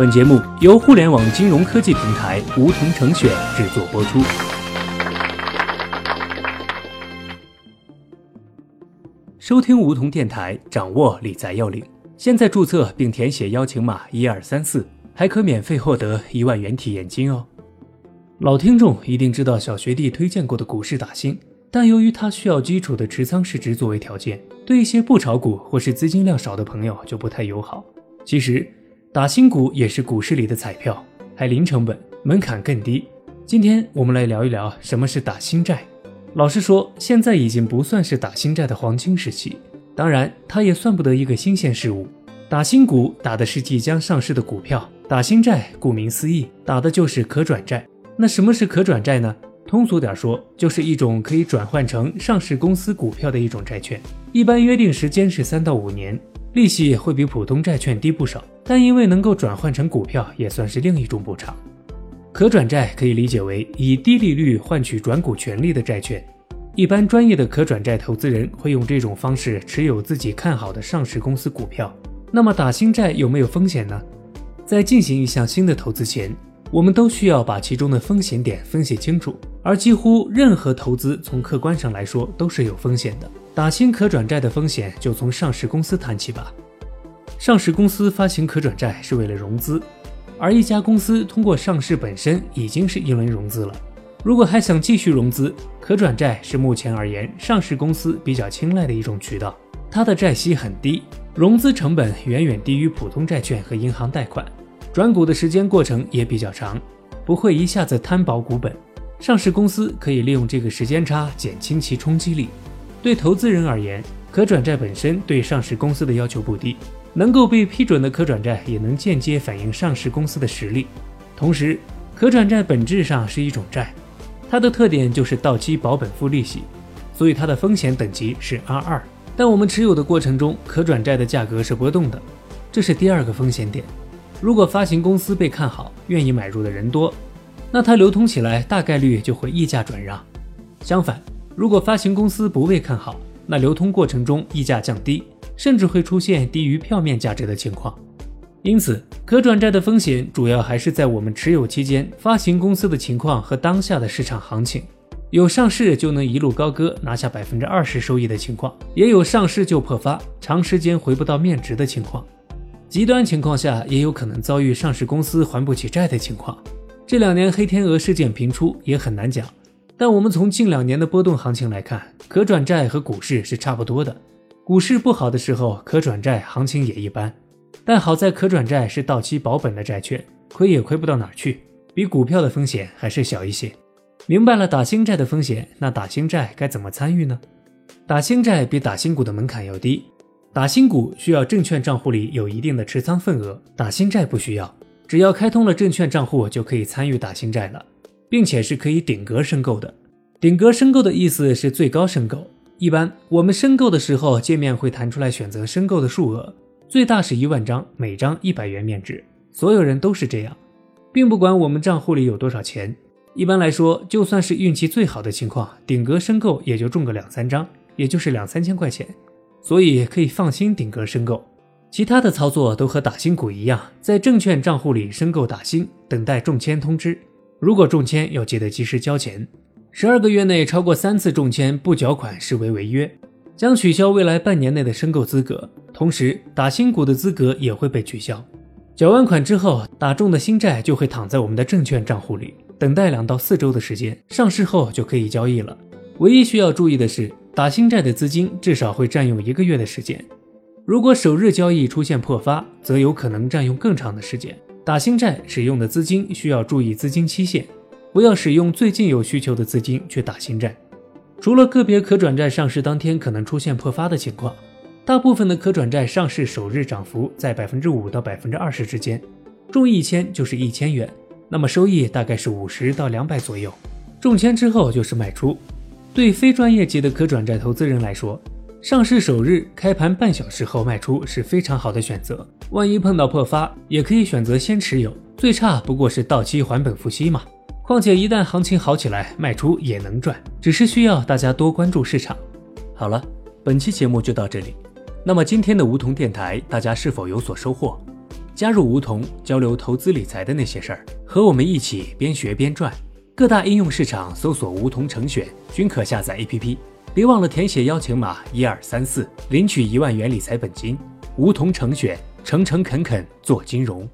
本节目由互联网金融科技平台梧桐城选制作播出。收听梧桐电台，掌握理财要领。现在注册并填写邀请码一二三四，还可免费获得一万元体验金哦。老听众一定知道小学弟推荐过的股市打新，但由于它需要基础的持仓市值作为条件，对一些不炒股或是资金量少的朋友就不太友好。其实，打新股也是股市里的彩票，还零成本，门槛更低。今天我们来聊一聊什么是打新债。老实说，现在已经不算是打新债的黄金时期，当然，它也算不得一个新鲜事物。打新股打的是即将上市的股票，打新债顾名思义，打的就是可转债。那什么是可转债呢？通俗点说，就是一种可以转换成上市公司股票的一种债券，一般约定时间是三到五年。利息会比普通债券低不少，但因为能够转换成股票，也算是另一种补偿。可转债可以理解为以低利率换取转股权利的债券。一般专业的可转债投资人会用这种方式持有自己看好的上市公司股票。那么打新债有没有风险呢？在进行一项新的投资前，我们都需要把其中的风险点分析清楚。而几乎任何投资从客观上来说都是有风险的。打新可转债的风险就从上市公司谈起吧。上市公司发行可转债是为了融资，而一家公司通过上市本身已经是一轮融资了。如果还想继续融资，可转债是目前而言上市公司比较青睐的一种渠道。它的债息很低，融资成本远远低于普通债券和银行贷款，转股的时间过程也比较长，不会一下子摊薄股本。上市公司可以利用这个时间差减轻其冲击力。对投资人而言，可转债本身对上市公司的要求不低，能够被批准的可转债也能间接反映上市公司的实力。同时，可转债本质上是一种债，它的特点就是到期保本付利息，所以它的风险等级是 R 二。但我们持有的过程中，可转债的价格是波动的，这是第二个风险点。如果发行公司被看好，愿意买入的人多，那它流通起来大概率就会溢价转让。相反，如果发行公司不被看好，那流通过程中溢价降低，甚至会出现低于票面价值的情况。因此，可转债的风险主要还是在我们持有期间发行公司的情况和当下的市场行情。有上市就能一路高歌拿下百分之二十收益的情况，也有上市就破发，长时间回不到面值的情况。极端情况下，也有可能遭遇上市公司还不起债的情况。这两年黑天鹅事件频出，也很难讲。但我们从近两年的波动行情来看，可转债和股市是差不多的。股市不好的时候，可转债行情也一般。但好在可转债是到期保本的债券，亏也亏不到哪儿去，比股票的风险还是小一些。明白了打新债的风险，那打新债该怎么参与呢？打新债比打新股的门槛要低，打新股需要证券账户里有一定的持仓份额，打新债不需要，只要开通了证券账户就可以参与打新债了。并且是可以顶格申购的。顶格申购的意思是最高申购。一般我们申购的时候，界面会弹出来选择申购的数额，最大是一万张，每张一百元面值。所有人都是这样，并不管我们账户里有多少钱。一般来说，就算是运气最好的情况，顶格申购也就中个两三张，也就是两三千块钱。所以可以放心顶格申购。其他的操作都和打新股一样，在证券账户里申购打新，等待中签通知。如果中签，要记得及时交钱。十二个月内超过三次中签不缴款视为违约，将取消未来半年内的申购资格。同时，打新股的资格也会被取消。缴完款之后，打中的新债就会躺在我们的证券账户里，等待两到四周的时间，上市后就可以交易了。唯一需要注意的是，打新债的资金至少会占用一个月的时间。如果首日交易出现破发，则有可能占用更长的时间。打新债使用的资金需要注意资金期限，不要使用最近有需求的资金去打新债。除了个别可转债上市当天可能出现破发的情况，大部分的可转债上市首日涨幅在百分之五到百分之二十之间，中一千就是一千元，那么收益大概是五十到两百左右。中签之后就是卖出。对非专业级的可转债投资人来说，上市首日开盘半小时后卖出是非常好的选择。万一碰到破发，也可以选择先持有，最差不过是到期还本付息嘛。况且一旦行情好起来，卖出也能赚，只是需要大家多关注市场。好了，本期节目就到这里。那么今天的梧桐电台，大家是否有所收获？加入梧桐，交流投资理财的那些事儿，和我们一起边学边赚。各大应用市场搜索“梧桐成选”，均可下载 APP。别忘了填写邀请码一二三四，领取一万元理财本金。梧桐成选，诚诚恳恳做金融。